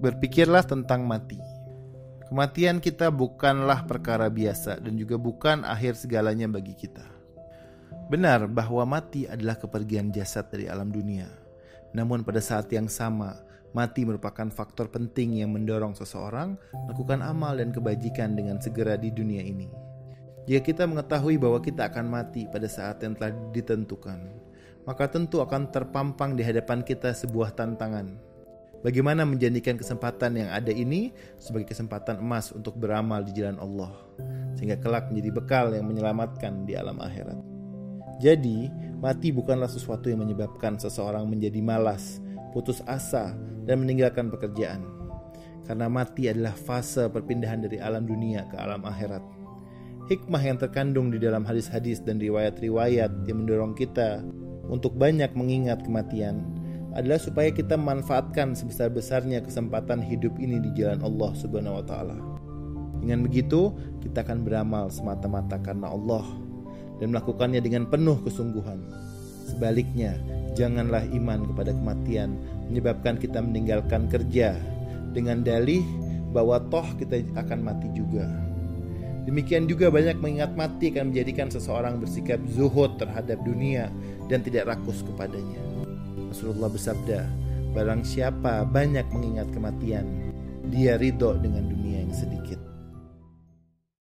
Berpikirlah tentang mati. Kematian kita bukanlah perkara biasa dan juga bukan akhir segalanya bagi kita. Benar bahwa mati adalah kepergian jasad dari alam dunia. Namun pada saat yang sama, mati merupakan faktor penting yang mendorong seseorang melakukan amal dan kebajikan dengan segera di dunia ini. Jika kita mengetahui bahwa kita akan mati pada saat yang telah ditentukan, maka tentu akan terpampang di hadapan kita sebuah tantangan Bagaimana menjadikan kesempatan yang ada ini sebagai kesempatan emas untuk beramal di jalan Allah, sehingga kelak menjadi bekal yang menyelamatkan di alam akhirat. Jadi, mati bukanlah sesuatu yang menyebabkan seseorang menjadi malas, putus asa, dan meninggalkan pekerjaan. Karena mati adalah fase perpindahan dari alam dunia ke alam akhirat. Hikmah yang terkandung di dalam hadis-hadis dan riwayat-riwayat yang mendorong kita untuk banyak mengingat kematian adalah supaya kita manfaatkan sebesar-besarnya kesempatan hidup ini di jalan Allah Subhanahu wa taala. Dengan begitu, kita akan beramal semata-mata karena Allah dan melakukannya dengan penuh kesungguhan. Sebaliknya, janganlah iman kepada kematian menyebabkan kita meninggalkan kerja dengan dalih bahwa toh kita akan mati juga. Demikian juga banyak mengingat mati akan menjadikan seseorang bersikap zuhud terhadap dunia dan tidak rakus kepadanya. Rasulullah bersabda, barang siapa banyak mengingat kematian, dia ridho dengan dunia yang sedikit.